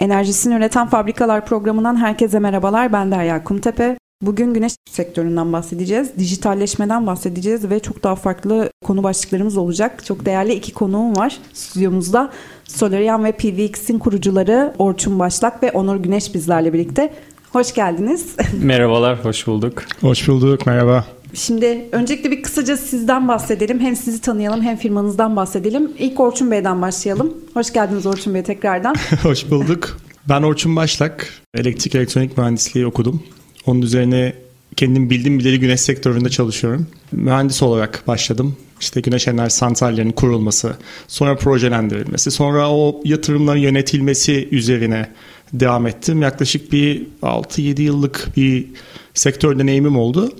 Enerjisini üreten fabrikalar programından herkese merhabalar. Ben Derya Kumtepe. Bugün güneş sektöründen bahsedeceğiz, dijitalleşmeden bahsedeceğiz ve çok daha farklı konu başlıklarımız olacak. Çok değerli iki konuğum var stüdyomuzda. Solarian ve PVX'in kurucuları Orçun Başlak ve Onur Güneş bizlerle birlikte. Hoş geldiniz. Merhabalar, hoş bulduk. Hoş bulduk, merhaba. Şimdi öncelikle bir kısaca sizden bahsedelim. Hem sizi tanıyalım hem firmanızdan bahsedelim. İlk Orçun Bey'den başlayalım. Hoş geldiniz Orçun Bey tekrardan. Hoş bulduk. Ben Orçun Başlak. Elektrik elektronik mühendisliği okudum. Onun üzerine kendim bildiğim bileli güneş sektöründe çalışıyorum. Mühendis olarak başladım. İşte güneş enerji santrallerinin kurulması, sonra projelendirilmesi, sonra o yatırımların yönetilmesi üzerine devam ettim. Yaklaşık bir 6-7 yıllık bir sektör deneyimim oldu.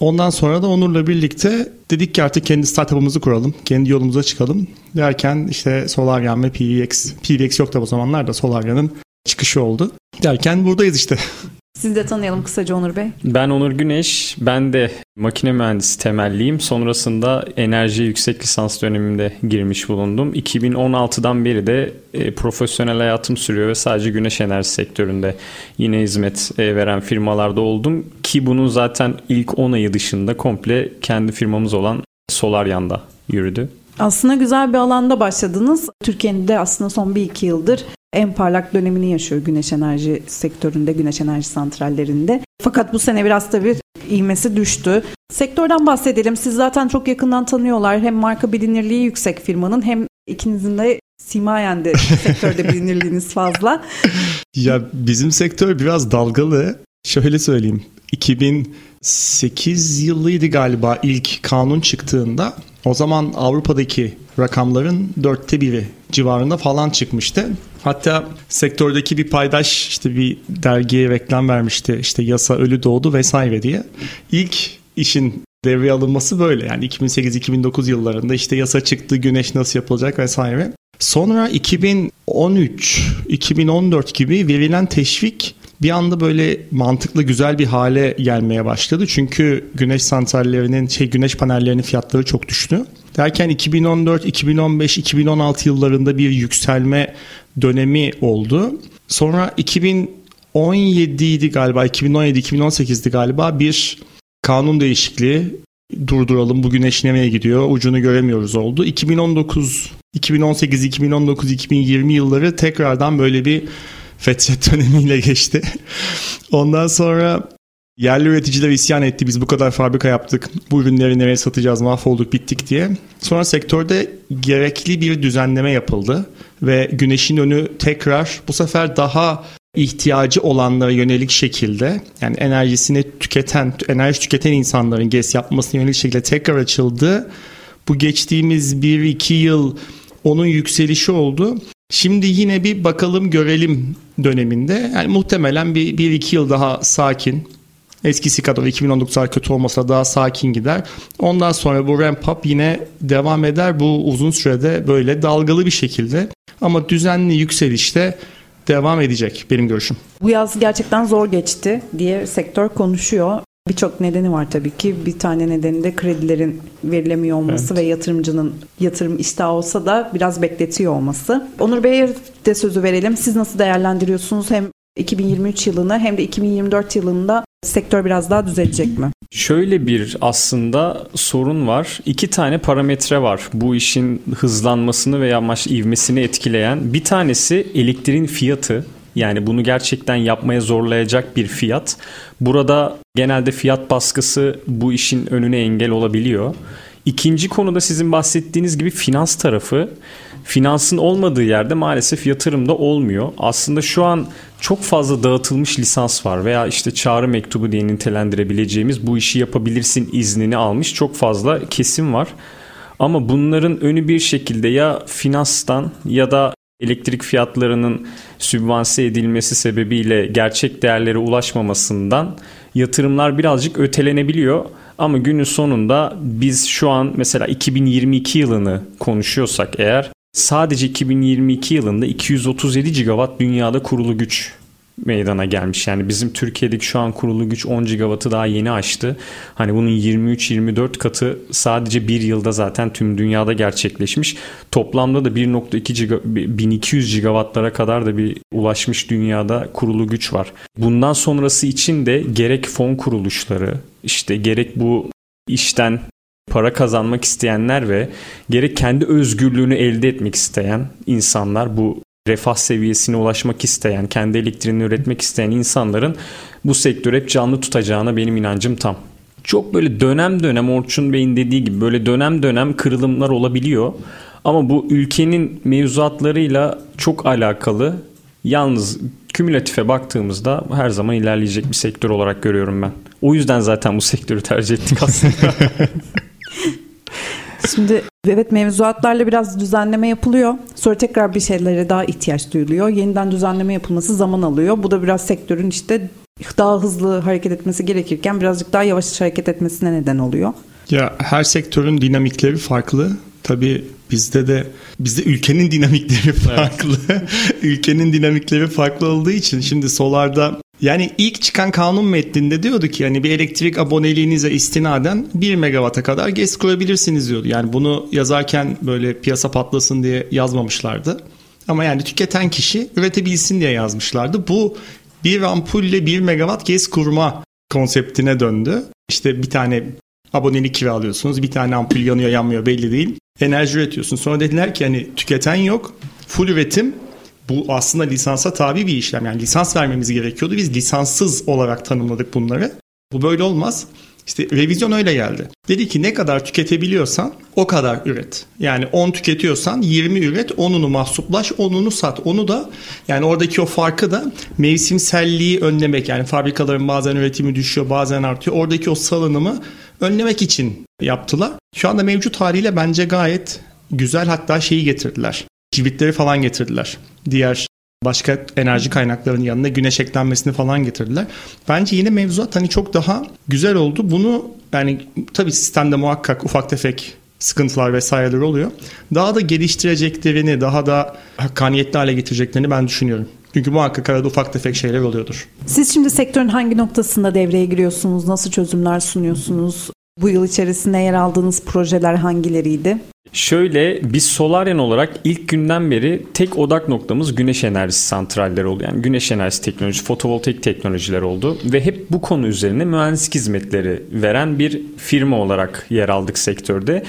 Ondan sonra da Onur'la birlikte dedik ki artık kendi startup'ımızı kuralım. Kendi yolumuza çıkalım. Derken işte Solarian ve PVX. PVX yok da o zamanlar da Solarian'ın çıkışı oldu. Derken buradayız işte. Sizi de tanıyalım kısaca Onur Bey. Ben Onur Güneş. Ben de makine mühendisi temelliyim. Sonrasında enerji yüksek lisans döneminde girmiş bulundum. 2016'dan beri de e, profesyonel hayatım sürüyor ve sadece güneş enerji sektöründe yine hizmet e, veren firmalarda oldum. Ki bunun zaten ilk 10 ayı dışında komple kendi firmamız olan Solaryan'da yürüdü. Aslında güzel bir alanda başladınız. Türkiye'nin de aslında son bir iki yıldır en parlak dönemini yaşıyor güneş enerji sektöründe, güneş enerji santrallerinde. Fakat bu sene biraz tabii ivmesi düştü. Sektörden bahsedelim. Siz zaten çok yakından tanıyorlar. Hem marka bilinirliği yüksek firmanın hem ikinizin de simayen de sektörde bilinirliğiniz fazla. Ya bizim sektör biraz dalgalı. Şöyle söyleyeyim. 2008 yılıydı galiba ilk kanun çıktığında. O zaman Avrupa'daki rakamların dörtte biri civarında falan çıkmıştı. Hatta sektördeki bir paydaş işte bir dergiye reklam vermişti. İşte yasa ölü doğdu vesaire diye. İlk işin devreye alınması böyle. Yani 2008-2009 yıllarında işte yasa çıktı, güneş nasıl yapılacak vesaire. Sonra 2013-2014 gibi verilen teşvik bir anda böyle mantıklı güzel bir hale gelmeye başladı. Çünkü güneş santrallerinin şey güneş panellerinin fiyatları çok düştü. Derken 2014, 2015, 2016 yıllarında bir yükselme dönemi oldu. Sonra 2017 idi galiba 2017-2018'di galiba bir kanun değişikliği durduralım bu güneş nereye gidiyor ucunu göremiyoruz oldu. 2019, 2018, 2019, 2020 yılları tekrardan böyle bir fetret dönemiyle geçti. Ondan sonra yerli üreticiler isyan etti. Biz bu kadar fabrika yaptık. Bu ürünleri nereye satacağız mahvolduk bittik diye. Sonra sektörde gerekli bir düzenleme yapıldı. Ve güneşin önü tekrar bu sefer daha ihtiyacı olanlara yönelik şekilde yani enerjisini tüketen, enerji tüketen insanların GES yapmasına yönelik şekilde tekrar açıldı. Bu geçtiğimiz 1-2 yıl onun yükselişi oldu. Şimdi yine bir bakalım görelim döneminde. Yani muhtemelen bir, bir iki yıl daha sakin. Eskisi kadar 2019 kadar kötü olmasa daha sakin gider. Ondan sonra bu ramp up yine devam eder. Bu uzun sürede böyle dalgalı bir şekilde ama düzenli yükselişte devam edecek benim görüşüm. Bu yaz gerçekten zor geçti diye sektör konuşuyor. Birçok nedeni var tabii ki. Bir tane nedeni de kredilerin verilemiyor olması evet. ve yatırımcının yatırım iştahı olsa da biraz bekletiyor olması. Onur Bey'e de sözü verelim. Siz nasıl değerlendiriyorsunuz hem 2023 yılını hem de 2024 yılında sektör biraz daha düzelecek mi? Şöyle bir aslında sorun var. İki tane parametre var bu işin hızlanmasını veya maç ivmesini etkileyen. Bir tanesi elektriğin fiyatı. Yani bunu gerçekten yapmaya zorlayacak bir fiyat. Burada genelde fiyat baskısı bu işin önüne engel olabiliyor. İkinci konuda sizin bahsettiğiniz gibi finans tarafı. Finansın olmadığı yerde maalesef yatırım da olmuyor. Aslında şu an çok fazla dağıtılmış lisans var veya işte çağrı mektubu diye nitelendirebileceğimiz bu işi yapabilirsin iznini almış çok fazla kesim var. Ama bunların önü bir şekilde ya finanstan ya da elektrik fiyatlarının sübvanse edilmesi sebebiyle gerçek değerlere ulaşmamasından yatırımlar birazcık ötelenebiliyor. Ama günün sonunda biz şu an mesela 2022 yılını konuşuyorsak eğer sadece 2022 yılında 237 gigawatt dünyada kurulu güç meydana gelmiş. Yani bizim Türkiye'deki şu an kurulu güç 10 gigawattı daha yeni aştı. Hani bunun 23-24 katı sadece bir yılda zaten tüm dünyada gerçekleşmiş. Toplamda da 1.2 giga, 1200 gigawattlara kadar da bir ulaşmış dünyada kurulu güç var. Bundan sonrası için de gerek fon kuruluşları işte gerek bu işten para kazanmak isteyenler ve gerek kendi özgürlüğünü elde etmek isteyen insanlar bu refah seviyesine ulaşmak isteyen, kendi elektriğini üretmek isteyen insanların bu sektörü hep canlı tutacağına benim inancım tam. Çok böyle dönem dönem Orçun Bey'in dediği gibi böyle dönem dönem kırılımlar olabiliyor. Ama bu ülkenin mevzuatlarıyla çok alakalı. Yalnız kümülatife baktığımızda her zaman ilerleyecek bir sektör olarak görüyorum ben. O yüzden zaten bu sektörü tercih ettik aslında. Şimdi evet mevzuatlarla biraz düzenleme yapılıyor. Sonra tekrar bir şeylere daha ihtiyaç duyuluyor. Yeniden düzenleme yapılması zaman alıyor. Bu da biraz sektörün işte daha hızlı hareket etmesi gerekirken birazcık daha yavaş hareket etmesine neden oluyor. Ya her sektörün dinamikleri farklı. Tabii bizde de bizde ülkenin dinamikleri farklı. ülkenin dinamikleri farklı olduğu için şimdi solarda yani ilk çıkan kanun metninde diyordu ki yani bir elektrik aboneliğinize istinaden 1 megawata kadar GES kurabilirsiniz diyordu. Yani bunu yazarken böyle piyasa patlasın diye yazmamışlardı. Ama yani tüketen kişi üretebilsin diye yazmışlardı. Bu bir ampulle 1 megawatt GES kurma konseptine döndü. İşte bir tane abonelik kiralıyorsunuz. Bir tane ampul yanıyor yanmıyor belli değil. Enerji üretiyorsun. Sonra dediler ki hani tüketen yok. Full üretim bu aslında lisansa tabi bir işlem. Yani lisans vermemiz gerekiyordu. Biz lisanssız olarak tanımladık bunları. Bu böyle olmaz. İşte revizyon öyle geldi. Dedi ki ne kadar tüketebiliyorsan o kadar üret. Yani 10 tüketiyorsan 20 üret, 10'unu mahsuplaş, 10'unu sat. Onu da yani oradaki o farkı da mevsimselliği önlemek. Yani fabrikaların bazen üretimi düşüyor, bazen artıyor. Oradaki o salınımı önlemek için yaptılar. Şu anda mevcut haliyle bence gayet güzel hatta şeyi getirdiler. Kibritleri falan getirdiler. Diğer başka enerji kaynaklarının yanına güneş eklenmesini falan getirdiler. Bence yine mevzuat hani çok daha güzel oldu. Bunu yani tabii sistemde muhakkak ufak tefek sıkıntılar vesaireler oluyor. Daha da geliştireceklerini, daha da hakkaniyetli hale getireceklerini ben düşünüyorum. Çünkü muhakkak arada ufak tefek şeyler oluyordur. Siz şimdi sektörün hangi noktasında devreye giriyorsunuz? Nasıl çözümler sunuyorsunuz? Bu yıl içerisinde yer aldığınız projeler hangileriydi? Şöyle biz Solaryan olarak ilk günden beri tek odak noktamız güneş enerjisi santralleri oldu. Yani güneş enerjisi teknoloji, fotovoltaik teknolojiler oldu. Ve hep bu konu üzerine mühendislik hizmetleri veren bir firma olarak yer aldık sektörde.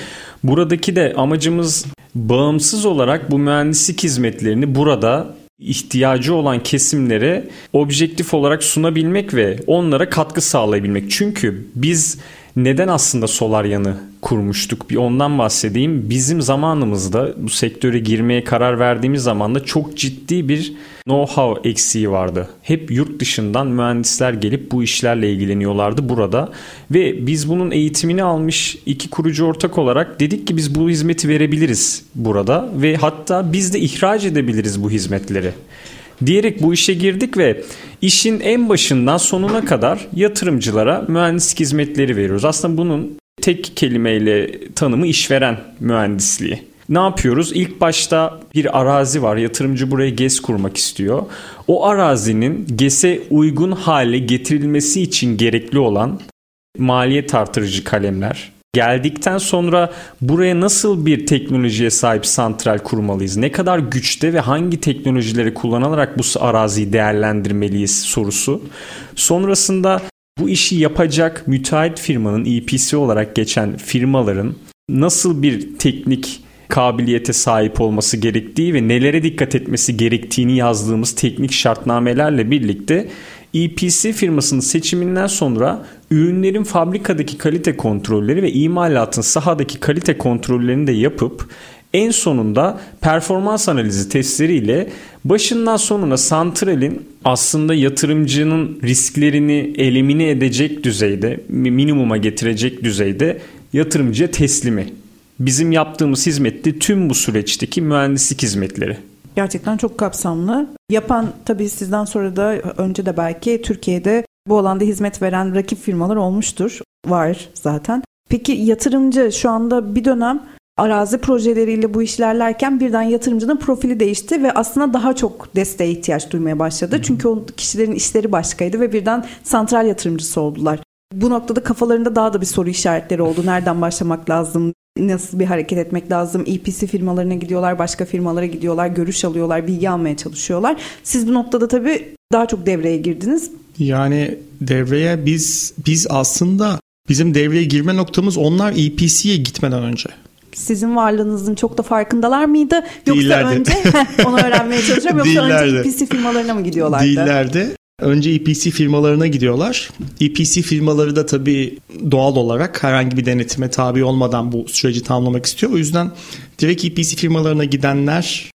Buradaki de amacımız bağımsız olarak bu mühendislik hizmetlerini burada ihtiyacı olan kesimlere objektif olarak sunabilmek ve onlara katkı sağlayabilmek. Çünkü biz neden aslında solar yanı kurmuştuk? Bir ondan bahsedeyim. Bizim zamanımızda bu sektöre girmeye karar verdiğimiz zaman da çok ciddi bir know-how eksiği vardı. Hep yurt dışından mühendisler gelip bu işlerle ilgileniyorlardı burada. Ve biz bunun eğitimini almış iki kurucu ortak olarak dedik ki biz bu hizmeti verebiliriz burada ve hatta biz de ihraç edebiliriz bu hizmetleri diyerek bu işe girdik ve işin en başından sonuna kadar yatırımcılara mühendislik hizmetleri veriyoruz. Aslında bunun tek kelimeyle tanımı işveren mühendisliği. Ne yapıyoruz? İlk başta bir arazi var. Yatırımcı buraya GES kurmak istiyor. O arazinin GES'e uygun hale getirilmesi için gerekli olan maliyet artırıcı kalemler, geldikten sonra buraya nasıl bir teknolojiye sahip santral kurmalıyız? Ne kadar güçte ve hangi teknolojileri kullanarak bu araziyi değerlendirmeliyiz sorusu. Sonrasında bu işi yapacak müteahhit firmanın EPC olarak geçen firmaların nasıl bir teknik kabiliyete sahip olması gerektiği ve nelere dikkat etmesi gerektiğini yazdığımız teknik şartnamelerle birlikte EPC firmasının seçiminden sonra ürünlerin fabrikadaki kalite kontrolleri ve imalatın sahadaki kalite kontrollerini de yapıp en sonunda performans analizi testleriyle başından sonuna santralin aslında yatırımcının risklerini elimine edecek düzeyde, minimuma getirecek düzeyde yatırımcıya teslimi. Bizim yaptığımız hizmette tüm bu süreçteki mühendislik hizmetleri. Gerçekten çok kapsamlı. Yapan tabii sizden sonra da önce de belki Türkiye'de bu alanda hizmet veren rakip firmalar olmuştur. Var zaten. Peki yatırımcı şu anda bir dönem arazi projeleriyle bu işlerlerken birden yatırımcının profili değişti ve aslında daha çok desteğe ihtiyaç duymaya başladı. Çünkü o kişilerin işleri başkaydı ve birden santral yatırımcısı oldular. Bu noktada kafalarında daha da bir soru işaretleri oldu. Nereden başlamak lazım? Nasıl bir hareket etmek lazım? EPC firmalarına gidiyorlar, başka firmalara gidiyorlar, görüş alıyorlar, bilgi almaya çalışıyorlar. Siz bu noktada tabii daha çok devreye girdiniz. Yani devreye biz biz aslında bizim devreye girme noktamız onlar EPC'ye gitmeden önce. Sizin varlığınızın çok da farkındalar mıydı? Yoksa Değillerdi. önce onu öğrenmeye çalışıyorum. Yoksa Değillerdi. önce EPC firmalarına mı gidiyorlardı? Değillerdi. Önce EPC firmalarına gidiyorlar. EPC firmaları da tabii doğal olarak herhangi bir denetime tabi olmadan bu süreci tamamlamak istiyor. O yüzden direkt EPC firmalarına gidenler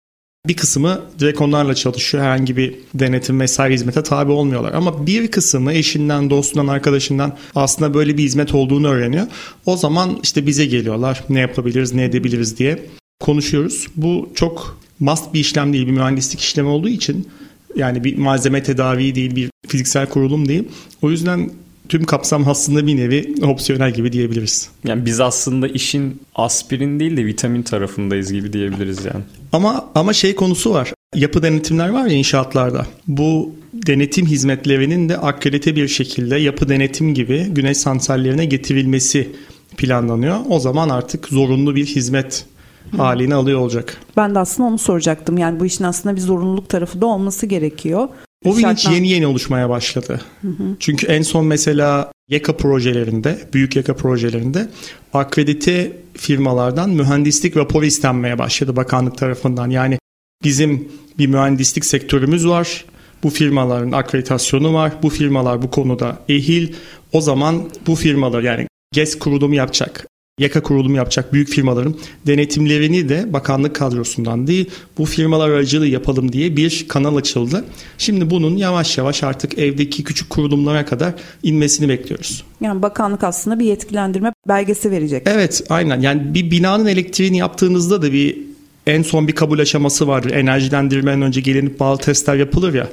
bir kısmı direkt onlarla çalışıyor. Herhangi bir denetim vesaire hizmete tabi olmuyorlar. Ama bir kısmı eşinden, dostundan, arkadaşından aslında böyle bir hizmet olduğunu öğreniyor. O zaman işte bize geliyorlar. Ne yapabiliriz, ne edebiliriz diye konuşuyoruz. Bu çok must bir işlem değil, bir mühendislik işlemi olduğu için yani bir malzeme tedavi değil, bir fiziksel kurulum değil. O yüzden tüm kapsam aslında bir nevi opsiyonel gibi diyebiliriz. Yani biz aslında işin aspirin değil de vitamin tarafındayız gibi diyebiliriz yani. Ama ama şey konusu var. Yapı denetimler var ya inşaatlarda. Bu denetim hizmetlerinin de akredite bir şekilde yapı denetim gibi güneş santrallerine getirilmesi planlanıyor. O zaman artık zorunlu bir hizmet halini alıyor olacak. Ben de aslında onu soracaktım. Yani bu işin aslında bir zorunluluk tarafı da olması gerekiyor. O bilinç Şartlan- yeni yeni oluşmaya başladı. Çünkü en son mesela YAKA projelerinde, büyük YAKA projelerinde akredite firmalardan mühendislik raporu istenmeye başladı bakanlık tarafından. Yani bizim bir mühendislik sektörümüz var. Bu firmaların akreditasyonu var. Bu firmalar bu konuda ehil. O zaman bu firmalar yani GES kurulumu yapacak, yaka kurulumu yapacak büyük firmaların denetimlerini de bakanlık kadrosundan değil bu firmalar aracılığı yapalım diye bir kanal açıldı. Şimdi bunun yavaş yavaş artık evdeki küçük kurulumlara kadar inmesini bekliyoruz. Yani bakanlık aslında bir yetkilendirme belgesi verecek. Evet aynen yani bir binanın elektriğini yaptığınızda da bir en son bir kabul aşaması vardır. Enerjilendirmeden önce gelinip bağlı testler yapılır ya.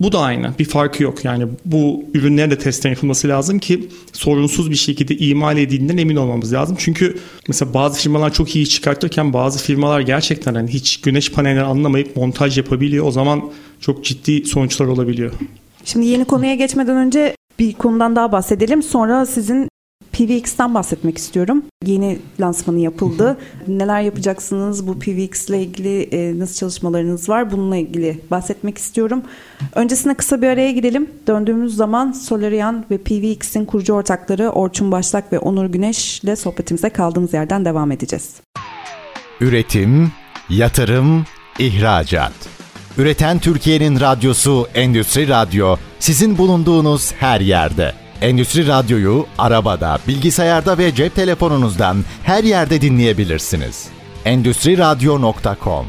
Bu da aynı. Bir farkı yok. Yani bu ürünlere de testler yapılması lazım ki sorunsuz bir şekilde imal edildiğinden emin olmamız lazım. Çünkü mesela bazı firmalar çok iyi çıkartırken bazı firmalar gerçekten hani hiç güneş panelleri anlamayıp montaj yapabiliyor. O zaman çok ciddi sonuçlar olabiliyor. Şimdi yeni konuya geçmeden önce bir konudan daha bahsedelim. Sonra sizin PVX'ten bahsetmek istiyorum. Yeni lansmanı yapıldı. Neler yapacaksınız? Bu PVX ile ilgili e, nasıl çalışmalarınız var? Bununla ilgili bahsetmek istiyorum. Öncesinde kısa bir araya gidelim. Döndüğümüz zaman Solarian ve PVX'in kurucu ortakları Orçun Başlak ve Onur Güneş ile sohbetimize kaldığımız yerden devam edeceğiz. Üretim, yatırım, ihracat. Üreten Türkiye'nin radyosu Endüstri Radyo sizin bulunduğunuz her yerde. Endüstri Radyo'yu arabada, bilgisayarda ve cep telefonunuzdan her yerde dinleyebilirsiniz. Endüstri Radyo.com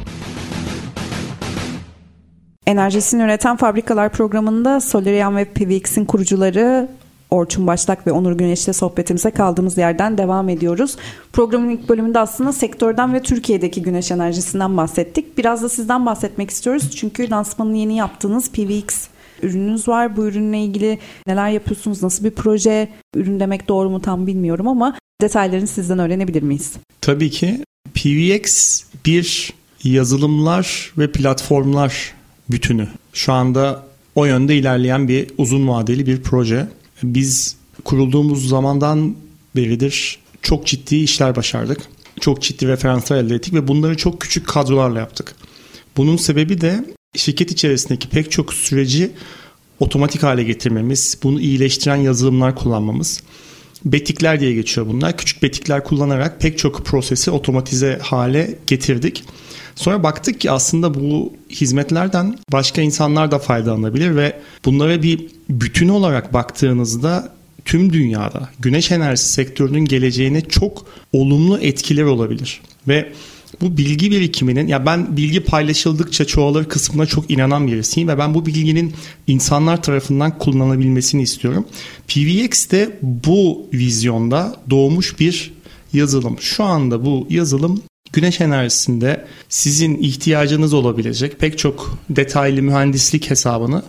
Enerjisini üreten fabrikalar programında Solarian ve PVX'in kurucuları Orçun Başlak ve Onur Güneş'le sohbetimize kaldığımız yerden devam ediyoruz. Programın ilk bölümünde aslında sektörden ve Türkiye'deki güneş enerjisinden bahsettik. Biraz da sizden bahsetmek istiyoruz. Çünkü lansmanını yeni yaptığınız PVX ürününüz var. Bu ürünle ilgili neler yapıyorsunuz? Nasıl bir proje? Ürün demek doğru mu tam bilmiyorum ama detaylarını sizden öğrenebilir miyiz? Tabii ki PVX bir yazılımlar ve platformlar bütünü. Şu anda o yönde ilerleyen bir uzun vadeli bir proje. Biz kurulduğumuz zamandan beridir çok ciddi işler başardık. Çok ciddi referanslar elde ettik ve bunları çok küçük kadrolarla yaptık. Bunun sebebi de şirket içerisindeki pek çok süreci otomatik hale getirmemiz, bunu iyileştiren yazılımlar kullanmamız. Betikler diye geçiyor bunlar. Küçük betikler kullanarak pek çok prosesi otomatize hale getirdik. Sonra baktık ki aslında bu hizmetlerden başka insanlar da faydalanabilir ve bunlara bir bütün olarak baktığınızda tüm dünyada güneş enerjisi sektörünün geleceğine çok olumlu etkiler olabilir. Ve bu bilgi birikiminin ya ben bilgi paylaşıldıkça çoğalır kısmına çok inanan birisiyim ve ben bu bilginin insanlar tarafından kullanılabilmesini istiyorum. PVX de bu vizyonda doğmuş bir yazılım. Şu anda bu yazılım güneş enerjisinde sizin ihtiyacınız olabilecek pek çok detaylı mühendislik hesabını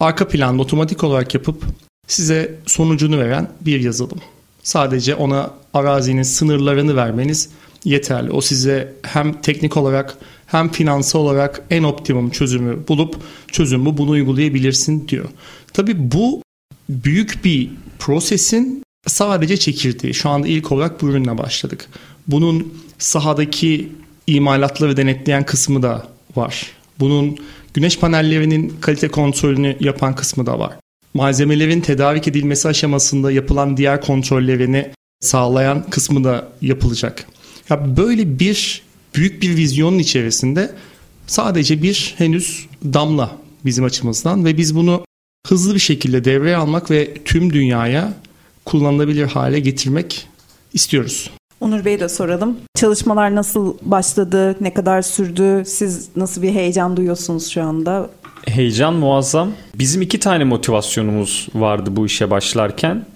arka planda otomatik olarak yapıp size sonucunu veren bir yazılım. Sadece ona arazinin sınırlarını vermeniz yeterli. O size hem teknik olarak hem finansal olarak en optimum çözümü bulup çözümü bunu uygulayabilirsin diyor. Tabii bu büyük bir prosesin sadece çekirdeği. Şu anda ilk olarak bu ürünle başladık. Bunun sahadaki imalatları denetleyen kısmı da var. Bunun güneş panellerinin kalite kontrolünü yapan kısmı da var. Malzemelerin tedarik edilmesi aşamasında yapılan diğer kontrollerini sağlayan kısmı da yapılacak. Ya böyle bir büyük bir vizyonun içerisinde sadece bir henüz damla bizim açımızdan ve biz bunu hızlı bir şekilde devreye almak ve tüm dünyaya kullanılabilir hale getirmek istiyoruz. Onur Bey'e de soralım. Çalışmalar nasıl başladı? Ne kadar sürdü? Siz nasıl bir heyecan duyuyorsunuz şu anda? Heyecan muazzam. Bizim iki tane motivasyonumuz vardı bu işe başlarken.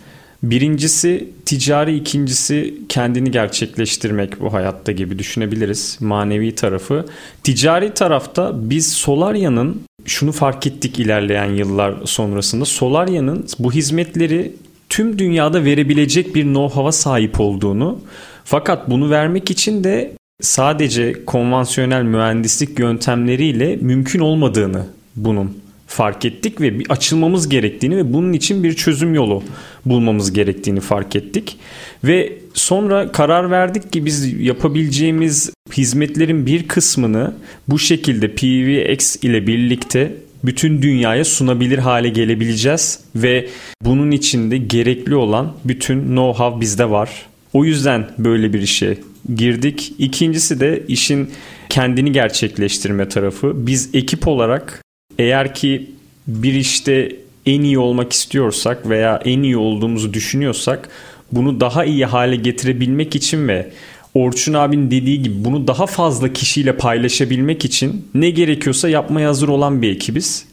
Birincisi ticari, ikincisi kendini gerçekleştirmek bu hayatta gibi düşünebiliriz. Manevi tarafı. Ticari tarafta biz Solarya'nın şunu fark ettik ilerleyen yıllar sonrasında. Solarya'nın bu hizmetleri tüm dünyada verebilecek bir know-how'a sahip olduğunu fakat bunu vermek için de sadece konvansiyonel mühendislik yöntemleriyle mümkün olmadığını bunun fark ettik ve bir açılmamız gerektiğini ve bunun için bir çözüm yolu bulmamız gerektiğini fark ettik. Ve sonra karar verdik ki biz yapabileceğimiz hizmetlerin bir kısmını bu şekilde PVX ile birlikte bütün dünyaya sunabilir hale gelebileceğiz ve bunun için de gerekli olan bütün know-how bizde var. O yüzden böyle bir işe girdik. İkincisi de işin kendini gerçekleştirme tarafı. Biz ekip olarak eğer ki bir işte en iyi olmak istiyorsak veya en iyi olduğumuzu düşünüyorsak bunu daha iyi hale getirebilmek için ve Orçun abinin dediği gibi bunu daha fazla kişiyle paylaşabilmek için ne gerekiyorsa yapmaya hazır olan bir ekibiz.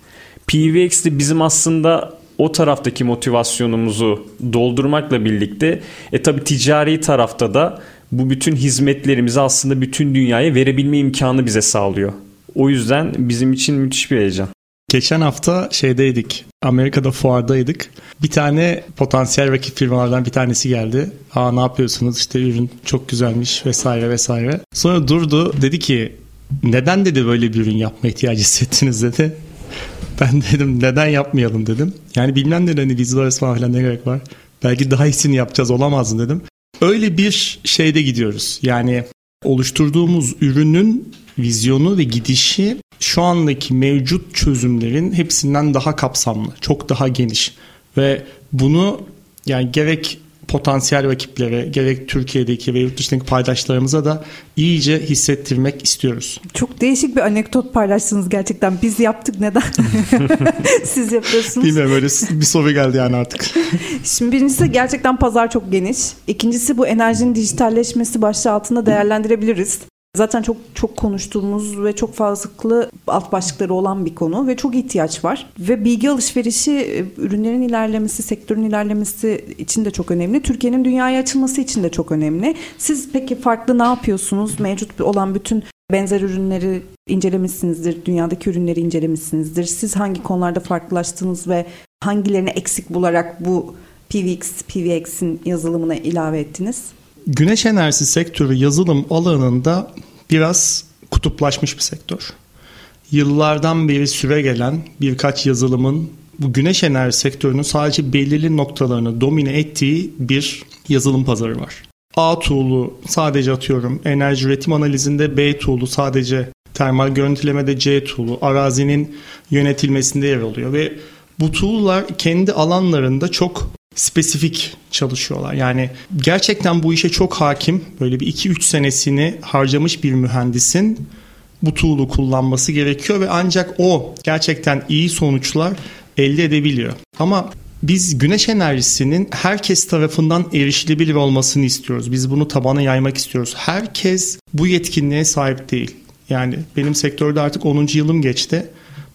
PVX de bizim aslında o taraftaki motivasyonumuzu doldurmakla birlikte e tabi ticari tarafta da bu bütün hizmetlerimizi aslında bütün dünyaya verebilme imkanı bize sağlıyor. O yüzden bizim için müthiş bir heyecan. Geçen hafta şeydeydik. Amerika'da fuardaydık. Bir tane potansiyel rakip firmalardan bir tanesi geldi. Aa ne yapıyorsunuz işte ürün çok güzelmiş vesaire vesaire. Sonra durdu dedi ki neden dedi böyle bir ürün yapma ihtiyacı hissettiniz dedi. Ben dedim neden yapmayalım dedim. Yani bilmem ne hani varız falan filan ne gerek var. Belki daha iyisini yapacağız olamaz dedim. Öyle bir şeyde gidiyoruz. Yani oluşturduğumuz ürünün vizyonu ve gidişi şu andaki mevcut çözümlerin hepsinden daha kapsamlı, çok daha geniş. Ve bunu yani gerek potansiyel rakiplere gerek Türkiye'deki ve yurt dışındaki paydaşlarımıza da iyice hissettirmek istiyoruz. Çok değişik bir anekdot paylaştınız gerçekten. Biz yaptık neden? Siz yapıyorsunuz. Bilmiyorum öyle bir soru geldi yani artık. Şimdi birincisi gerçekten pazar çok geniş. İkincisi bu enerjinin dijitalleşmesi başlığı altında değerlendirebiliriz. Zaten çok çok konuştuğumuz ve çok fazla alt başlıkları olan bir konu ve çok ihtiyaç var. Ve bilgi alışverişi e, ürünlerin ilerlemesi, sektörün ilerlemesi için de çok önemli. Türkiye'nin dünyaya açılması için de çok önemli. Siz peki farklı ne yapıyorsunuz? Mevcut olan bütün benzer ürünleri incelemişsinizdir. Dünyadaki ürünleri incelemişsinizdir. Siz hangi konularda farklılaştınız ve hangilerini eksik bularak bu PVX, PVX'in yazılımına ilave ettiniz? Güneş enerjisi sektörü yazılım alanında biraz kutuplaşmış bir sektör. Yıllardan beri süre gelen birkaç yazılımın bu güneş enerji sektörünün sadece belirli noktalarını domine ettiği bir yazılım pazarı var. A tool'u sadece atıyorum enerji üretim analizinde B tool'u sadece termal görüntülemede C tool'u arazinin yönetilmesinde yer alıyor ve bu tool'lar kendi alanlarında çok spesifik çalışıyorlar. Yani gerçekten bu işe çok hakim böyle bir 2-3 senesini harcamış bir mühendisin bu tool'u kullanması gerekiyor ve ancak o gerçekten iyi sonuçlar elde edebiliyor. Ama biz güneş enerjisinin herkes tarafından erişilebilir olmasını istiyoruz. Biz bunu tabana yaymak istiyoruz. Herkes bu yetkinliğe sahip değil. Yani benim sektörde artık 10. yılım geçti.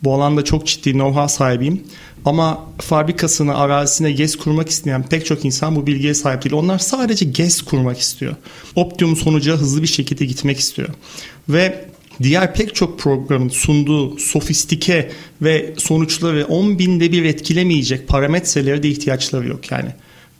Bu alanda çok ciddi know-how sahibiyim. Ama fabrikasını, arazisine GES kurmak isteyen pek çok insan bu bilgiye sahip değil. Onlar sadece GES kurmak istiyor. Optimum sonuca hızlı bir şekilde gitmek istiyor. Ve diğer pek çok programın sunduğu sofistike ve sonuçları 10 binde bir etkilemeyecek parametrelere de ihtiyaçları yok yani.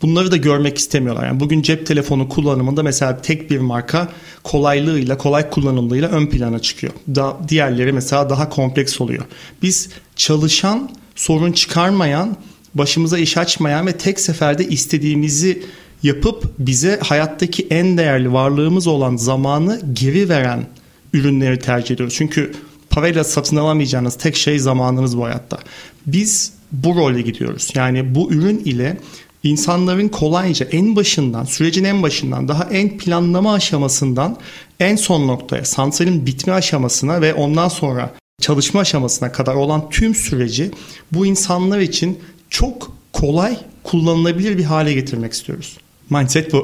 Bunları da görmek istemiyorlar. Yani bugün cep telefonu kullanımında mesela tek bir marka kolaylığıyla, kolay kullanımlığıyla ön plana çıkıyor. Da, diğerleri mesela daha kompleks oluyor. Biz çalışan, sorun çıkarmayan, başımıza iş açmayan ve tek seferde istediğimizi yapıp bize hayattaki en değerli varlığımız olan zamanı geri veren ürünleri tercih ediyoruz. Çünkü parayla satın alamayacağınız tek şey zamanınız bu hayatta. Biz bu role gidiyoruz. Yani bu ürün ile insanların kolayca en başından, sürecin en başından, daha en planlama aşamasından en son noktaya, santralin bitme aşamasına ve ondan sonra çalışma aşamasına kadar olan tüm süreci bu insanlar için çok kolay kullanılabilir bir hale getirmek istiyoruz. Mindset bu.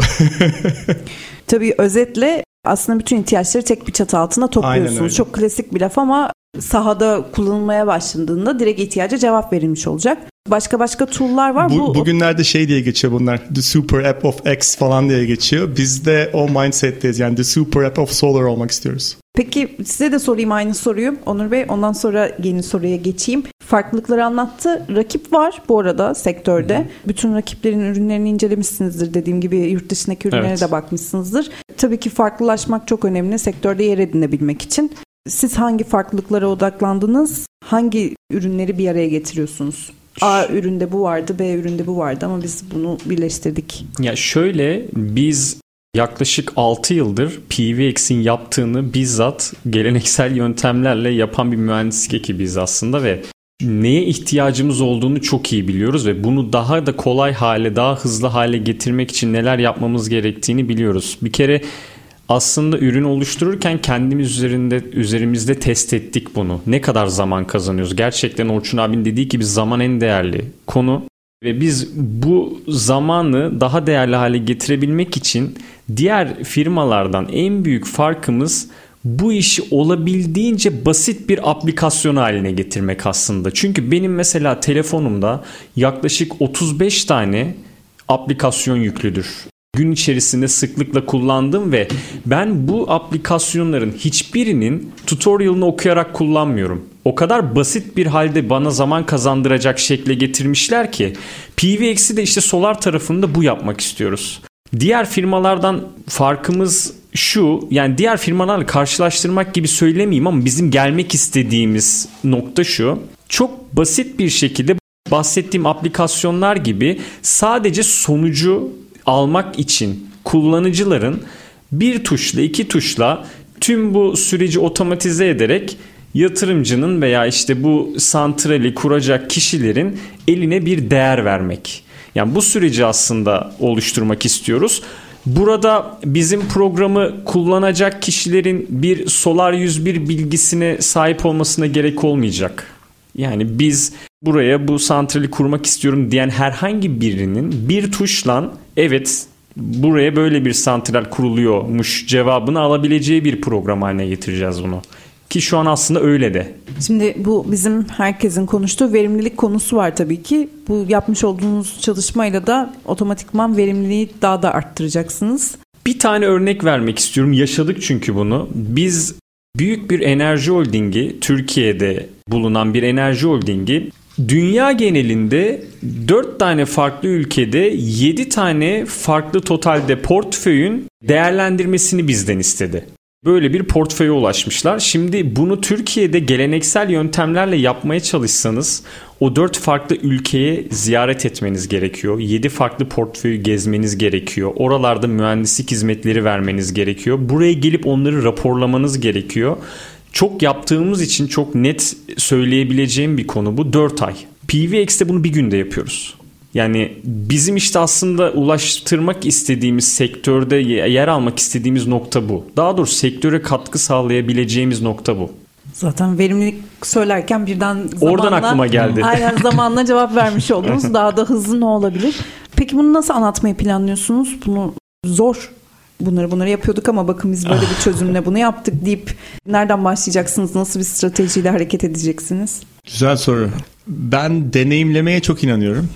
Tabii özetle aslında bütün ihtiyaçları tek bir çatı altında topluyorsunuz. Çok klasik bir laf ama sahada kullanılmaya başlandığında direkt ihtiyaca cevap verilmiş olacak. Başka başka tool'lar var. Bu, Bu bugünlerde şey diye geçiyor bunlar. The super app of X falan diye geçiyor. Biz de o mindset'teyiz. Yani the super app of solar olmak istiyoruz. Peki size de sorayım aynı soruyu Onur Bey. Ondan sonra yeni soruya geçeyim. Farklılıkları anlattı. Rakip var bu arada sektörde. Hı. Bütün rakiplerin ürünlerini incelemişsinizdir. Dediğim gibi yurt dışındaki ürünlere evet. de bakmışsınızdır. Tabii ki farklılaşmak çok önemli sektörde yer edinebilmek için. Siz hangi farklılıklara odaklandınız? Hangi ürünleri bir araya getiriyorsunuz? A üründe bu vardı, B üründe bu vardı ama biz bunu birleştirdik. Ya şöyle biz yaklaşık 6 yıldır PVX'in yaptığını bizzat geleneksel yöntemlerle yapan bir mühendislik ekibiyiz aslında ve neye ihtiyacımız olduğunu çok iyi biliyoruz ve bunu daha da kolay hale, daha hızlı hale getirmek için neler yapmamız gerektiğini biliyoruz. Bir kere aslında ürün oluştururken kendimiz üzerinde üzerimizde test ettik bunu. Ne kadar zaman kazanıyoruz? Gerçekten Orçun abin dediği gibi zaman en değerli konu. Ve biz bu zamanı daha değerli hale getirebilmek için diğer firmalardan en büyük farkımız bu işi olabildiğince basit bir aplikasyon haline getirmek aslında. Çünkü benim mesela telefonumda yaklaşık 35 tane aplikasyon yüklüdür gün içerisinde sıklıkla kullandım ve ben bu aplikasyonların hiçbirinin tutorial'ını okuyarak kullanmıyorum. O kadar basit bir halde bana zaman kazandıracak şekle getirmişler ki PVX'i de işte solar tarafında bu yapmak istiyoruz. Diğer firmalardan farkımız şu yani diğer firmalarla karşılaştırmak gibi söylemeyeyim ama bizim gelmek istediğimiz nokta şu. Çok basit bir şekilde bahsettiğim aplikasyonlar gibi sadece sonucu almak için kullanıcıların bir tuşla iki tuşla tüm bu süreci otomatize ederek yatırımcının veya işte bu santrali kuracak kişilerin eline bir değer vermek. Yani bu süreci aslında oluşturmak istiyoruz. Burada bizim programı kullanacak kişilerin bir Solar 101 bilgisine sahip olmasına gerek olmayacak. Yani biz buraya bu santrali kurmak istiyorum diyen herhangi birinin bir tuşla evet buraya böyle bir santral kuruluyormuş cevabını alabileceği bir program haline getireceğiz bunu. Ki şu an aslında öyle de. Şimdi bu bizim herkesin konuştuğu verimlilik konusu var tabii ki. Bu yapmış olduğunuz çalışmayla da otomatikman verimliliği daha da arttıracaksınız. Bir tane örnek vermek istiyorum. Yaşadık çünkü bunu. Biz büyük bir enerji holdingi, Türkiye'de bulunan bir enerji holdingi Dünya genelinde 4 tane farklı ülkede 7 tane farklı totalde portföyün değerlendirmesini bizden istedi. Böyle bir portföye ulaşmışlar. Şimdi bunu Türkiye'de geleneksel yöntemlerle yapmaya çalışsanız o 4 farklı ülkeye ziyaret etmeniz gerekiyor. 7 farklı portföyü gezmeniz gerekiyor. Oralarda mühendislik hizmetleri vermeniz gerekiyor. Buraya gelip onları raporlamanız gerekiyor. Çok yaptığımız için çok net söyleyebileceğim bir konu bu 4 ay. PVX'te bunu bir günde yapıyoruz. Yani bizim işte aslında ulaştırmak istediğimiz sektörde yer almak istediğimiz nokta bu. Daha doğrusu sektöre katkı sağlayabileceğimiz nokta bu. Zaten verimlilik söylerken birden zamanla, Oradan aklıma geldi. Aynen zamanla cevap vermiş oldunuz. Daha da hızlı ne olabilir? Peki bunu nasıl anlatmayı planlıyorsunuz? Bunu zor bunları bunları yapıyorduk ama bakın biz böyle bir çözümle bunu yaptık deyip nereden başlayacaksınız? Nasıl bir stratejiyle hareket edeceksiniz? Güzel soru. Ben deneyimlemeye çok inanıyorum.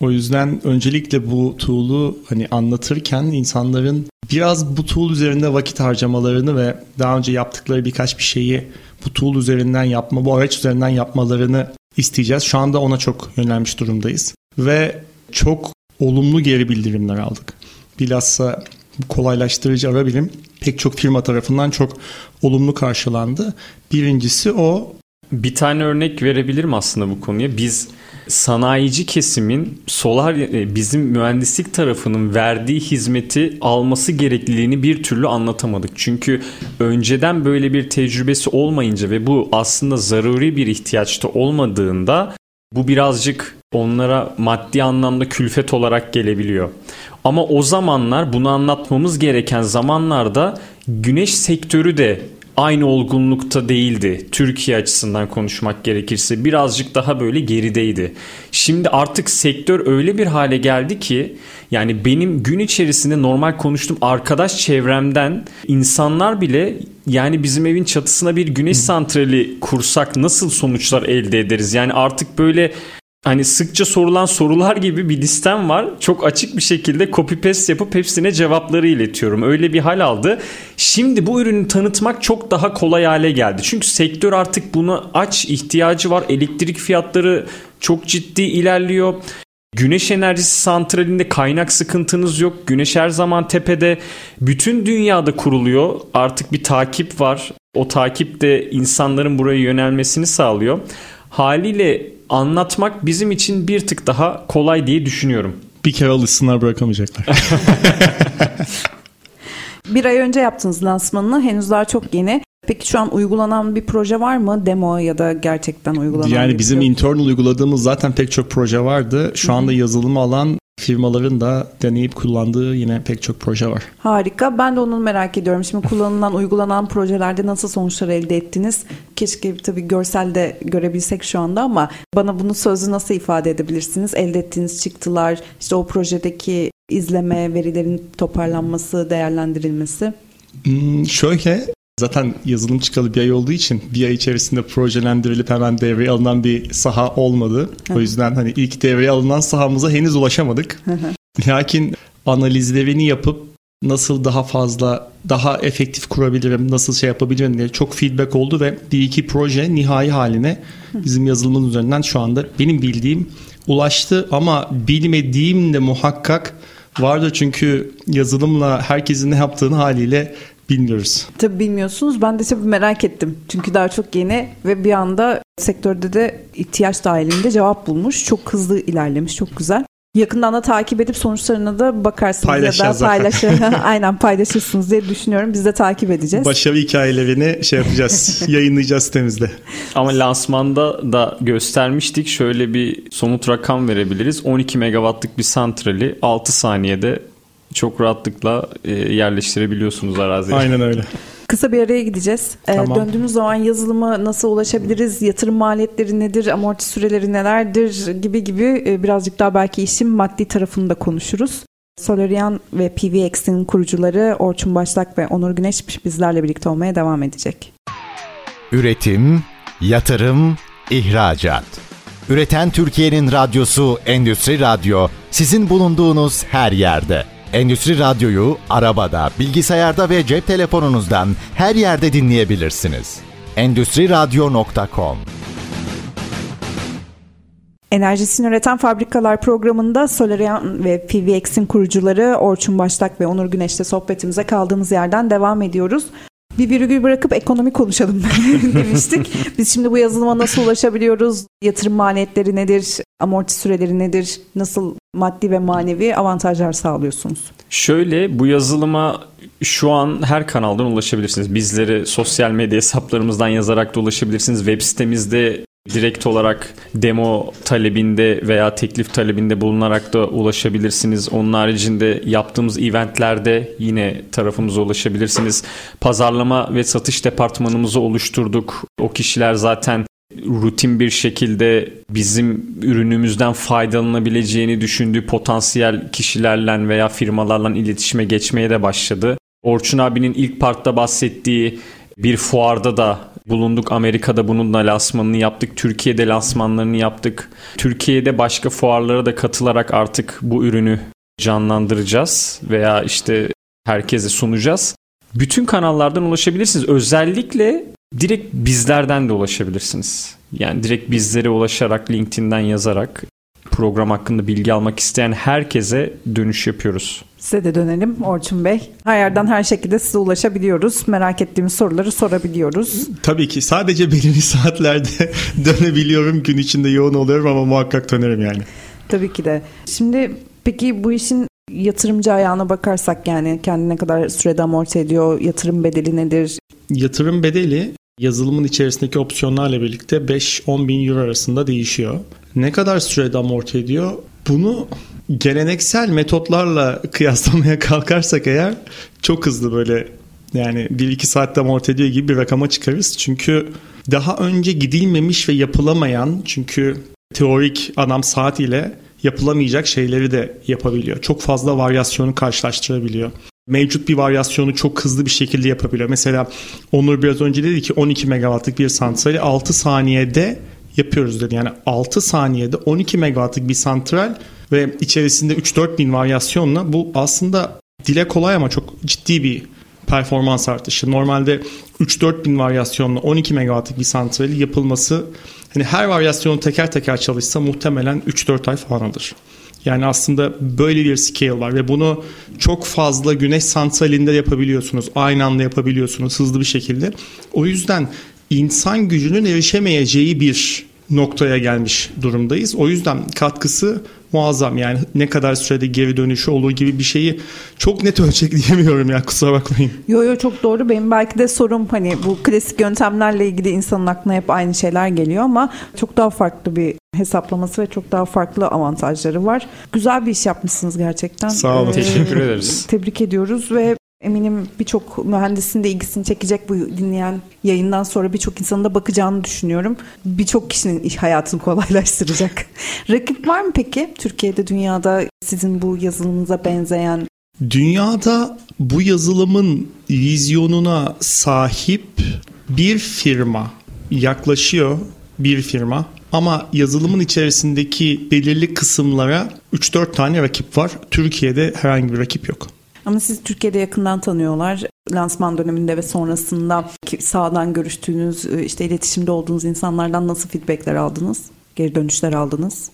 O yüzden öncelikle bu tool'u hani anlatırken insanların biraz bu tool üzerinde vakit harcamalarını ve daha önce yaptıkları birkaç bir şeyi bu tool üzerinden yapma, bu araç üzerinden yapmalarını isteyeceğiz. Şu anda ona çok yönelmiş durumdayız. Ve çok olumlu geri bildirimler aldık. Bilhassa kolaylaştırıcı ara bilim pek çok firma tarafından çok olumlu karşılandı. Birincisi o. Bir tane örnek verebilirim aslında bu konuya. Biz sanayici kesimin solar e, bizim mühendislik tarafının verdiği hizmeti alması gerekliliğini bir türlü anlatamadık. Çünkü önceden böyle bir tecrübesi olmayınca ve bu aslında zaruri bir ihtiyaçta olmadığında bu birazcık onlara maddi anlamda külfet olarak gelebiliyor. Ama o zamanlar bunu anlatmamız gereken zamanlarda güneş sektörü de aynı olgunlukta değildi. Türkiye açısından konuşmak gerekirse birazcık daha böyle gerideydi. Şimdi artık sektör öyle bir hale geldi ki yani benim gün içerisinde normal konuştuğum arkadaş çevremden insanlar bile yani bizim evin çatısına bir güneş santrali kursak nasıl sonuçlar elde ederiz? Yani artık böyle hani sıkça sorulan sorular gibi bir listem var. Çok açık bir şekilde copy paste yapıp hepsine cevapları iletiyorum. Öyle bir hal aldı. Şimdi bu ürünü tanıtmak çok daha kolay hale geldi. Çünkü sektör artık buna aç ihtiyacı var. Elektrik fiyatları çok ciddi ilerliyor. Güneş enerjisi santralinde kaynak sıkıntınız yok. Güneş her zaman tepede. Bütün dünyada kuruluyor. Artık bir takip var. O takip de insanların buraya yönelmesini sağlıyor. Haliyle anlatmak bizim için bir tık daha kolay diye düşünüyorum. Bir kere alışsınlar bırakamayacaklar. bir ay önce yaptığınız lansmanını henüz daha çok yeni. Peki şu an uygulanan bir proje var mı? Demo ya da gerçekten uygulanan Yani bizim şey? internal uyguladığımız zaten pek çok proje vardı. Şu anda yazılımı alan firmaların da deneyip kullandığı yine pek çok proje var. Harika. Ben de onu merak ediyorum. Şimdi kullanılan, uygulanan projelerde nasıl sonuçlar elde ettiniz? Keşke tabii görselde görebilsek şu anda ama bana bunu sözlü nasıl ifade edebilirsiniz? Elde ettiğiniz çıktılar, işte o projedeki izleme, verilerin toparlanması, değerlendirilmesi. Hmm, şöyle Zaten yazılım çıkalı bir ay olduğu için bir ay içerisinde projelendirilip hemen devreye alınan bir saha olmadı. O yüzden hani ilk devreye alınan sahamıza henüz ulaşamadık. Lakin analizlerini yapıp nasıl daha fazla daha efektif kurabilirim, nasıl şey yapabilirim diye çok feedback oldu ve bir iki proje nihai haline bizim yazılımın üzerinden şu anda benim bildiğim ulaştı. Ama bilmediğim de muhakkak vardı. Çünkü yazılımla herkesin ne yaptığını haliyle bilmiyoruz. Tabii bilmiyorsunuz. Ben de tabii merak ettim. Çünkü daha çok yeni ve bir anda sektörde de ihtiyaç dahilinde cevap bulmuş. Çok hızlı ilerlemiş. Çok güzel. Yakından da takip edip sonuçlarına da bakarsınız ya da paylaşır. aynen paylaşırsınız diye düşünüyorum. Biz de takip edeceğiz. Başarı hikayelerini şey yapacağız, yayınlayacağız sitemizde. Ama lansmanda da göstermiştik. Şöyle bir somut rakam verebiliriz. 12 megawattlık bir santrali 6 saniyede çok rahatlıkla e, yerleştirebiliyorsunuz araziye. Aynen öyle. Kısa bir araya gideceğiz. Ee, tamam. Döndüğümüz zaman yazılıma nasıl ulaşabiliriz? Yatırım maliyetleri nedir? Amorti süreleri nelerdir? Gibi gibi e, birazcık daha belki işin maddi tarafını da konuşuruz. Solarian ve PVX'in kurucuları Orçun Başlak ve Onur Güneş bizlerle birlikte olmaya devam edecek. Üretim, yatırım, ihracat. Üreten Türkiye'nin radyosu Endüstri Radyo sizin bulunduğunuz her yerde. Endüstri Radyo'yu arabada, bilgisayarda ve cep telefonunuzdan her yerde dinleyebilirsiniz. Endüstri Radyo.com Enerjisini üreten fabrikalar programında Solarian ve PVX'in kurucuları Orçun Başlak ve Onur Güneş'te sohbetimize kaldığımız yerden devam ediyoruz bir virgül bırakıp ekonomi konuşalım demiştik. Biz şimdi bu yazılıma nasıl ulaşabiliyoruz? Yatırım maliyetleri nedir? Amorti süreleri nedir? Nasıl maddi ve manevi avantajlar sağlıyorsunuz? Şöyle bu yazılıma şu an her kanaldan ulaşabilirsiniz. Bizleri sosyal medya hesaplarımızdan yazarak da ulaşabilirsiniz. Web sitemizde direkt olarak demo talebinde veya teklif talebinde bulunarak da ulaşabilirsiniz. Onun haricinde yaptığımız eventlerde yine tarafımıza ulaşabilirsiniz. Pazarlama ve satış departmanımızı oluşturduk. O kişiler zaten rutin bir şekilde bizim ürünümüzden faydalanabileceğini düşündüğü potansiyel kişilerle veya firmalarla iletişime geçmeye de başladı. Orçun abinin ilk partta bahsettiği bir fuarda da bulunduk. Amerika'da bunun da lansmanını yaptık. Türkiye'de lansmanlarını yaptık. Türkiye'de başka fuarlara da katılarak artık bu ürünü canlandıracağız veya işte herkese sunacağız. Bütün kanallardan ulaşabilirsiniz. Özellikle direkt bizlerden de ulaşabilirsiniz. Yani direkt bizlere ulaşarak LinkedIn'den yazarak program hakkında bilgi almak isteyen herkese dönüş yapıyoruz. Size de dönelim Orçun Bey. Her yerden her şekilde size ulaşabiliyoruz. Merak ettiğimiz soruları sorabiliyoruz. Tabii ki sadece belirli saatlerde dönebiliyorum. Gün içinde yoğun oluyorum ama muhakkak dönerim yani. Tabii ki de. Şimdi peki bu işin yatırımcı ayağına bakarsak yani kendine kadar sürede amorti ediyor, yatırım bedeli nedir? Yatırım bedeli yazılımın içerisindeki opsiyonlarla birlikte 5-10 bin euro arasında değişiyor. Ne kadar sürede amorti ediyor? Bunu geleneksel metotlarla kıyaslamaya kalkarsak eğer çok hızlı böyle yani 1-2 saatte amorti ediyor gibi bir rakama çıkarız. Çünkü daha önce gidilmemiş ve yapılamayan çünkü teorik adam saat ile yapılamayacak şeyleri de yapabiliyor. Çok fazla varyasyonu karşılaştırabiliyor. Mevcut bir varyasyonu çok hızlı bir şekilde yapabiliyor. Mesela Onur biraz önce dedi ki 12 megawattlık bir santrali 6 saniyede yapıyoruz dedi. Yani 6 saniyede 12 megawattlık bir santral ve içerisinde 3-4 bin varyasyonla bu aslında dile kolay ama çok ciddi bir performans artışı. Normalde 3-4 bin varyasyonla 12 megawattlık bir santrali yapılması hani her varyasyonu teker teker çalışsa muhtemelen 3-4 ay falan alır. Yani aslında böyle bir scale var ve bunu çok fazla güneş santralinde yapabiliyorsunuz. Aynı anda yapabiliyorsunuz hızlı bir şekilde. O yüzden insan gücünün erişemeyeceği bir noktaya gelmiş durumdayız. O yüzden katkısı muazzam. Yani ne kadar sürede geri dönüşü olur gibi bir şeyi çok net ölçek diyemiyorum ya kusura bakmayın. Yo yo çok doğru. Benim belki de sorum hani bu klasik yöntemlerle ilgili insanın aklına hep aynı şeyler geliyor ama çok daha farklı bir hesaplaması ve çok daha farklı avantajları var. Güzel bir iş yapmışsınız gerçekten. Sağ olun. Ee, Teşekkür ederiz. Tebrik ediyoruz ve eminim birçok mühendisin de ilgisini çekecek bu dinleyen yayından sonra birçok insanın da bakacağını düşünüyorum. Birçok kişinin iş hayatını kolaylaştıracak. Rakip var mı peki Türkiye'de, dünyada sizin bu yazılımınıza benzeyen? Dünyada bu yazılımın vizyonuna sahip bir firma yaklaşıyor bir firma ama yazılımın içerisindeki belirli kısımlara 3-4 tane rakip var. Türkiye'de herhangi bir rakip yok. Ama siz Türkiye'de yakından tanıyorlar. Lansman döneminde ve sonrasında sağdan görüştüğünüz, işte iletişimde olduğunuz insanlardan nasıl feedbackler aldınız? Geri dönüşler aldınız?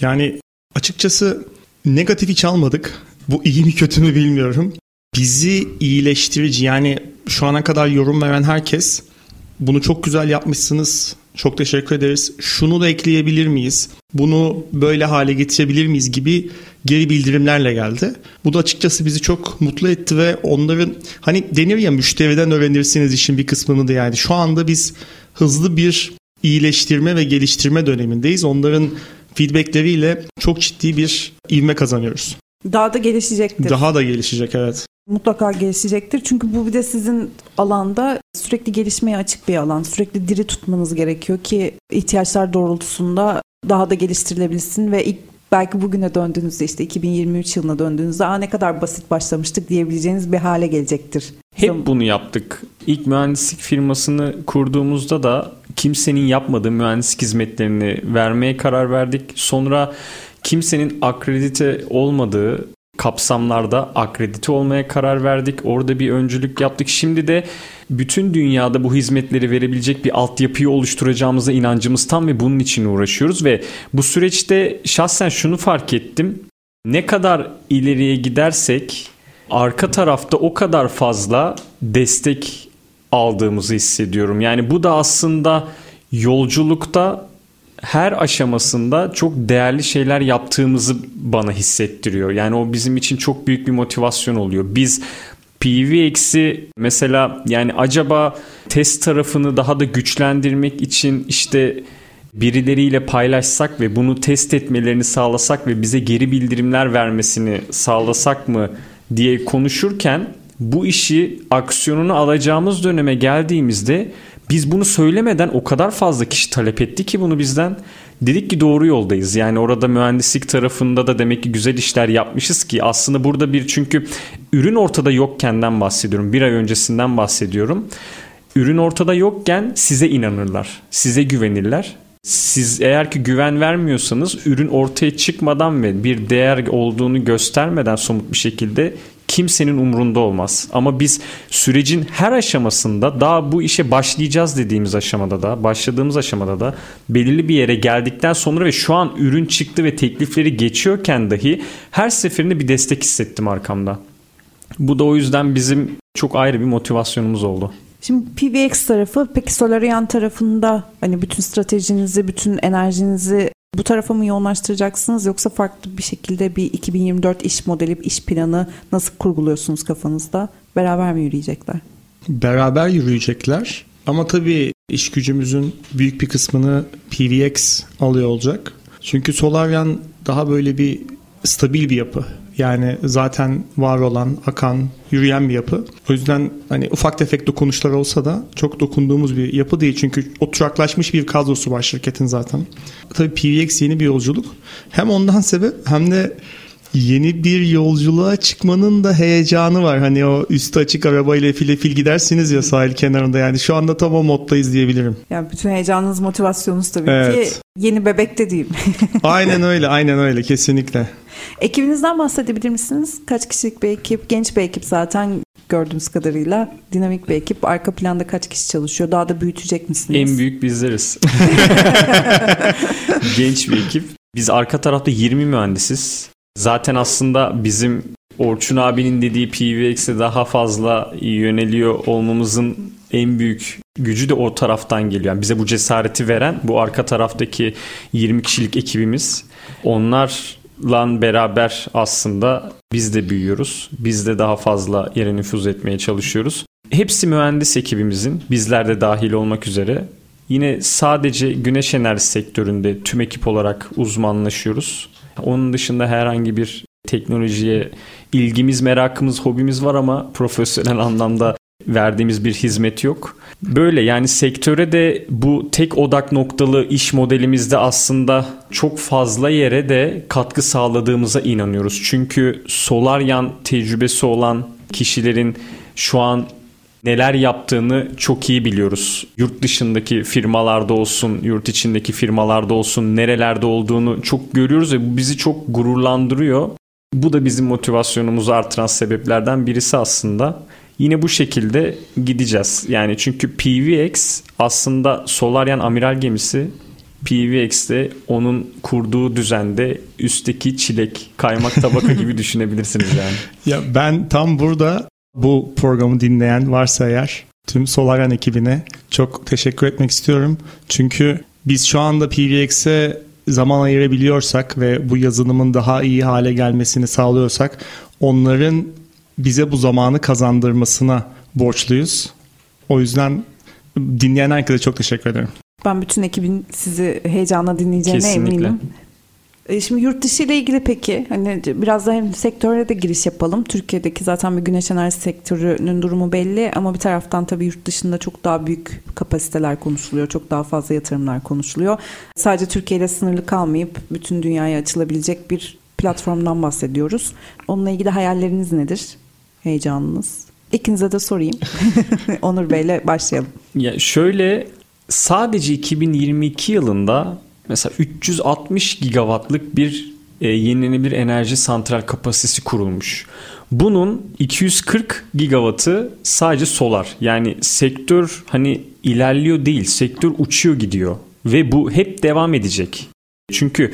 Yani açıkçası negatif hiç almadık. Bu iyi mi kötü mü bilmiyorum. Bizi iyileştirici yani şu ana kadar yorum veren herkes bunu çok güzel yapmışsınız. Çok teşekkür ederiz. Şunu da ekleyebilir miyiz? Bunu böyle hale getirebilir miyiz gibi geri bildirimlerle geldi. Bu da açıkçası bizi çok mutlu etti ve onların hani denir ya müşteriden öğrenirsiniz işin bir kısmını da yani şu anda biz hızlı bir iyileştirme ve geliştirme dönemindeyiz. Onların feedbackleriyle çok ciddi bir ivme kazanıyoruz. Daha da gelişecektir. Daha da gelişecek evet. Mutlaka gelişecektir. Çünkü bu bir de sizin alanda sürekli gelişmeye açık bir alan. Sürekli diri tutmanız gerekiyor ki ihtiyaçlar doğrultusunda daha da geliştirilebilsin ve ilk belki bugüne döndüğünüzde işte 2023 yılına döndüğünüzde Aa, ne kadar basit başlamıştık diyebileceğiniz bir hale gelecektir. Hep bunu yaptık. İlk mühendislik firmasını kurduğumuzda da kimsenin yapmadığı mühendislik hizmetlerini vermeye karar verdik. Sonra kimsenin akredite olmadığı kapsamlarda akredite olmaya karar verdik. Orada bir öncülük yaptık. Şimdi de bütün dünyada bu hizmetleri verebilecek bir altyapıyı oluşturacağımıza inancımız tam ve bunun için uğraşıyoruz ve bu süreçte şahsen şunu fark ettim. Ne kadar ileriye gidersek arka tarafta o kadar fazla destek aldığımızı hissediyorum. Yani bu da aslında yolculukta her aşamasında çok değerli şeyler yaptığımızı bana hissettiriyor. Yani o bizim için çok büyük bir motivasyon oluyor. Biz PVX'i mesela yani acaba test tarafını daha da güçlendirmek için işte birileriyle paylaşsak ve bunu test etmelerini sağlasak ve bize geri bildirimler vermesini sağlasak mı diye konuşurken bu işi aksiyonunu alacağımız döneme geldiğimizde biz bunu söylemeden o kadar fazla kişi talep etti ki bunu bizden. Dedik ki doğru yoldayız. Yani orada mühendislik tarafında da demek ki güzel işler yapmışız ki aslında burada bir çünkü ürün ortada yokkenden bahsediyorum. Bir ay öncesinden bahsediyorum. Ürün ortada yokken size inanırlar. Size güvenirler. Siz eğer ki güven vermiyorsanız ürün ortaya çıkmadan ve bir değer olduğunu göstermeden somut bir şekilde kimsenin umrunda olmaz. Ama biz sürecin her aşamasında daha bu işe başlayacağız dediğimiz aşamada da başladığımız aşamada da belirli bir yere geldikten sonra ve şu an ürün çıktı ve teklifleri geçiyorken dahi her seferinde bir destek hissettim arkamda. Bu da o yüzden bizim çok ayrı bir motivasyonumuz oldu. Şimdi PVX tarafı peki Solarian tarafında hani bütün stratejinizi, bütün enerjinizi bu tarafa mı yoğunlaştıracaksınız yoksa farklı bir şekilde bir 2024 iş modeli, iş planı nasıl kurguluyorsunuz kafanızda? Beraber mi yürüyecekler? Beraber yürüyecekler. Ama tabii iş gücümüzün büyük bir kısmını PVX alıyor olacak. Çünkü Solarian daha böyle bir stabil bir yapı. Yani zaten var olan, akan, yürüyen bir yapı. O yüzden hani ufak tefek dokunuşlar olsa da çok dokunduğumuz bir yapı değil. Çünkü oturaklaşmış bir kadrosu var şirketin zaten. Tabii PVX yeni bir yolculuk. Hem ondan sebep hem de yeni bir yolculuğa çıkmanın da heyecanı var. Hani o üstü açık arabayla file fil gidersiniz ya sahil kenarında. Yani şu anda tam o moddayız diyebilirim. Yani bütün heyecanınız, motivasyonunuz tabii evet. ki yeni bebek de diyeyim. aynen öyle, aynen öyle kesinlikle. Ekibinizden bahsedebilir misiniz? Kaç kişilik bir ekip? Genç bir ekip zaten gördüğümüz kadarıyla. Dinamik bir ekip. Arka planda kaç kişi çalışıyor? Daha da büyütecek misiniz? En büyük bizleriz. Genç bir ekip. Biz arka tarafta 20 mühendisiz. Zaten aslında bizim Orçun abinin dediği PVX'e daha fazla yöneliyor olmamızın en büyük gücü de o taraftan geliyor. Yani bize bu cesareti veren bu arka taraftaki 20 kişilik ekibimiz. Onlarla beraber aslında biz de büyüyoruz. Biz de daha fazla yere nüfuz etmeye çalışıyoruz. Hepsi mühendis ekibimizin, bizler de dahil olmak üzere. Yine sadece güneş enerjisi sektöründe tüm ekip olarak uzmanlaşıyoruz. Onun dışında herhangi bir teknolojiye ilgimiz, merakımız, hobimiz var ama profesyonel anlamda verdiğimiz bir hizmet yok. Böyle yani sektöre de bu tek odak noktalı iş modelimizde aslında çok fazla yere de katkı sağladığımıza inanıyoruz. Çünkü solar yan tecrübesi olan kişilerin şu an neler yaptığını çok iyi biliyoruz. Yurt dışındaki firmalarda olsun, yurt içindeki firmalarda olsun nerelerde olduğunu çok görüyoruz ve bu bizi çok gururlandırıyor. Bu da bizim motivasyonumuzu artıran sebeplerden birisi aslında. Yine bu şekilde gideceğiz. Yani çünkü PVX aslında Solarian amiral gemisi PVX'de onun kurduğu düzende üstteki çilek, kaymak tabaka gibi düşünebilirsiniz yani. Ya ben tam burada bu programı dinleyen varsa eğer tüm Solarian ekibine çok teşekkür etmek istiyorum. Çünkü biz şu anda PVX'e zaman ayırabiliyorsak ve bu yazılımın daha iyi hale gelmesini sağlıyorsak onların bize bu zamanı kazandırmasına borçluyuz. O yüzden dinleyen herkese çok teşekkür ederim. Ben bütün ekibin sizi heyecanla dinleyeceğine Kesinlikle. eminim. E, şimdi yurt dışı ile ilgili peki hani biraz da hem sektöre de giriş yapalım. Türkiye'deki zaten bir güneş enerji sektörünün durumu belli ama bir taraftan tabii yurt dışında çok daha büyük kapasiteler konuşuluyor. Çok daha fazla yatırımlar konuşuluyor. Sadece Türkiye ile sınırlı kalmayıp bütün dünyaya açılabilecek bir platformdan bahsediyoruz. Onunla ilgili hayalleriniz nedir? Heyecanınız? İkinize de sorayım. Onur Bey'le başlayalım. Ya şöyle sadece 2022 yılında mesela 360 gigawattlık bir e, yenilenebilir enerji santral kapasitesi kurulmuş. Bunun 240 gigawattı sadece solar. Yani sektör hani ilerliyor değil, sektör uçuyor gidiyor ve bu hep devam edecek. Çünkü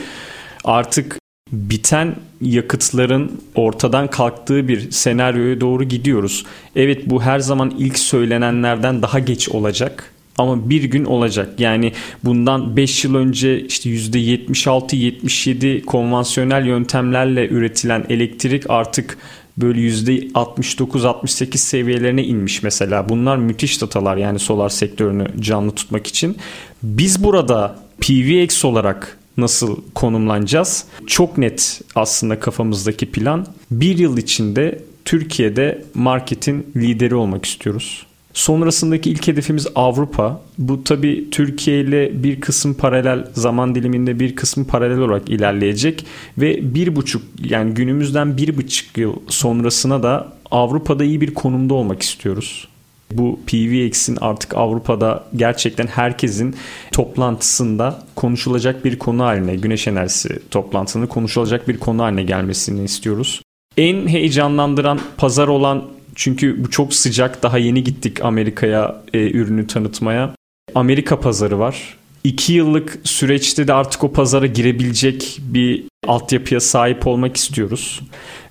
artık biten yakıtların ortadan kalktığı bir senaryoya doğru gidiyoruz. Evet bu her zaman ilk söylenenlerden daha geç olacak ama bir gün olacak. Yani bundan 5 yıl önce işte %76-77 konvansiyonel yöntemlerle üretilen elektrik artık böyle %69-68 seviyelerine inmiş mesela. Bunlar müthiş datalar yani solar sektörünü canlı tutmak için. Biz burada PVX olarak nasıl konumlanacağız? Çok net aslında kafamızdaki plan. Bir yıl içinde Türkiye'de marketin lideri olmak istiyoruz. Sonrasındaki ilk hedefimiz Avrupa. Bu tabi Türkiye ile bir kısım paralel zaman diliminde bir kısım paralel olarak ilerleyecek ve bir buçuk yani günümüzden bir buçuk yıl sonrasına da Avrupa'da iyi bir konumda olmak istiyoruz. Bu PVX'in artık Avrupa'da gerçekten herkesin toplantısında konuşulacak bir konu haline, güneş enerjisi toplantısında konuşulacak bir konu haline gelmesini istiyoruz. En heyecanlandıran pazar olan çünkü bu çok sıcak daha yeni gittik Amerika'ya e, ürünü tanıtmaya. Amerika pazarı var. 2 yıllık süreçte de artık o pazara girebilecek bir altyapıya sahip olmak istiyoruz.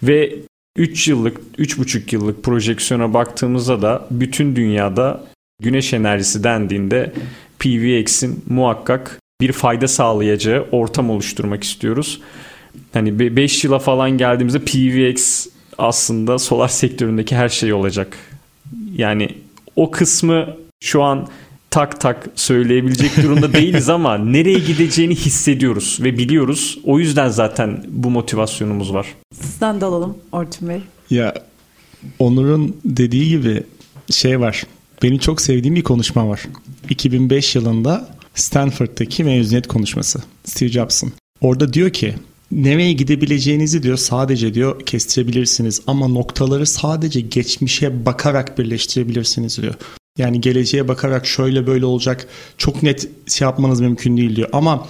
Ve 3 yıllık, 3,5 yıllık projeksiyona baktığımızda da bütün dünyada güneş enerjisi dendiğinde PVX'in muhakkak bir fayda sağlayacağı ortam oluşturmak istiyoruz. Hani 5 yıla falan geldiğimizde PVX aslında solar sektöründeki her şey olacak. Yani o kısmı şu an tak tak söyleyebilecek durumda değiliz ama nereye gideceğini hissediyoruz ve biliyoruz. O yüzden zaten bu motivasyonumuz var. Sizden de alalım Orçun Bey. Ya Onur'un dediği gibi şey var. Benim çok sevdiğim bir konuşma var. 2005 yılında Stanford'daki mezuniyet konuşması. Steve Jobs'ın. Orada diyor ki nereye gidebileceğinizi diyor sadece diyor kestirebilirsiniz ama noktaları sadece geçmişe bakarak birleştirebilirsiniz diyor. Yani geleceğe bakarak şöyle böyle olacak çok net şey yapmanız mümkün değil diyor. Ama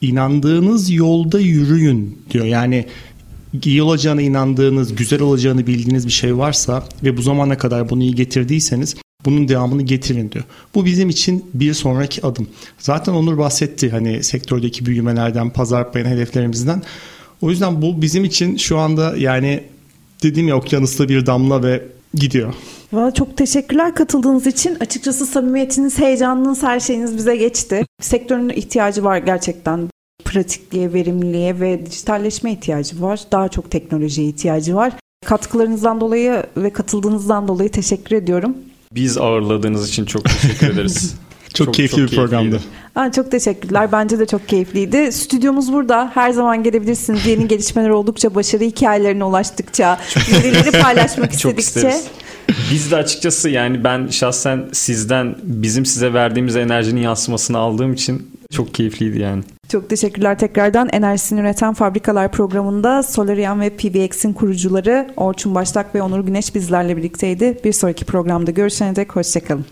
inandığınız yolda yürüyün diyor. Yani iyi olacağına inandığınız, güzel olacağını bildiğiniz bir şey varsa ve bu zamana kadar bunu iyi getirdiyseniz bunun devamını getirin diyor. Bu bizim için bir sonraki adım. Zaten Onur bahsetti hani sektördeki büyümelerden, pazar payına hedeflerimizden. O yüzden bu bizim için şu anda yani dediğim ya okyanusta bir damla ve gidiyor. Valla çok teşekkürler katıldığınız için. Açıkçası samimiyetiniz, heyecanınız, her şeyiniz bize geçti. Sektörün ihtiyacı var gerçekten. Pratikliğe, verimliliğe ve dijitalleşme ihtiyacı var. Daha çok teknolojiye ihtiyacı var. Katkılarınızdan dolayı ve katıldığınızdan dolayı teşekkür ediyorum. Biz ağırladığınız için çok teşekkür ederiz. çok, çok keyifli çok bir programdı. Aa, çok teşekkürler. Bence de çok keyifliydi. Stüdyomuz burada. Her zaman gelebilirsiniz. Yeni gelişmeler oldukça, başarı hikayelerine ulaştıkça, verileri paylaşmak istedikçe. Biz de açıkçası yani ben şahsen sizden bizim size verdiğimiz enerjinin yansımasını aldığım için çok keyifliydi yani. Çok teşekkürler tekrardan. Enerjisini üreten fabrikalar programında Solarian ve PVX'in kurucuları Orçun Başlak ve Onur Güneş bizlerle birlikteydi. Bir sonraki programda görüşene dek hoşçakalın.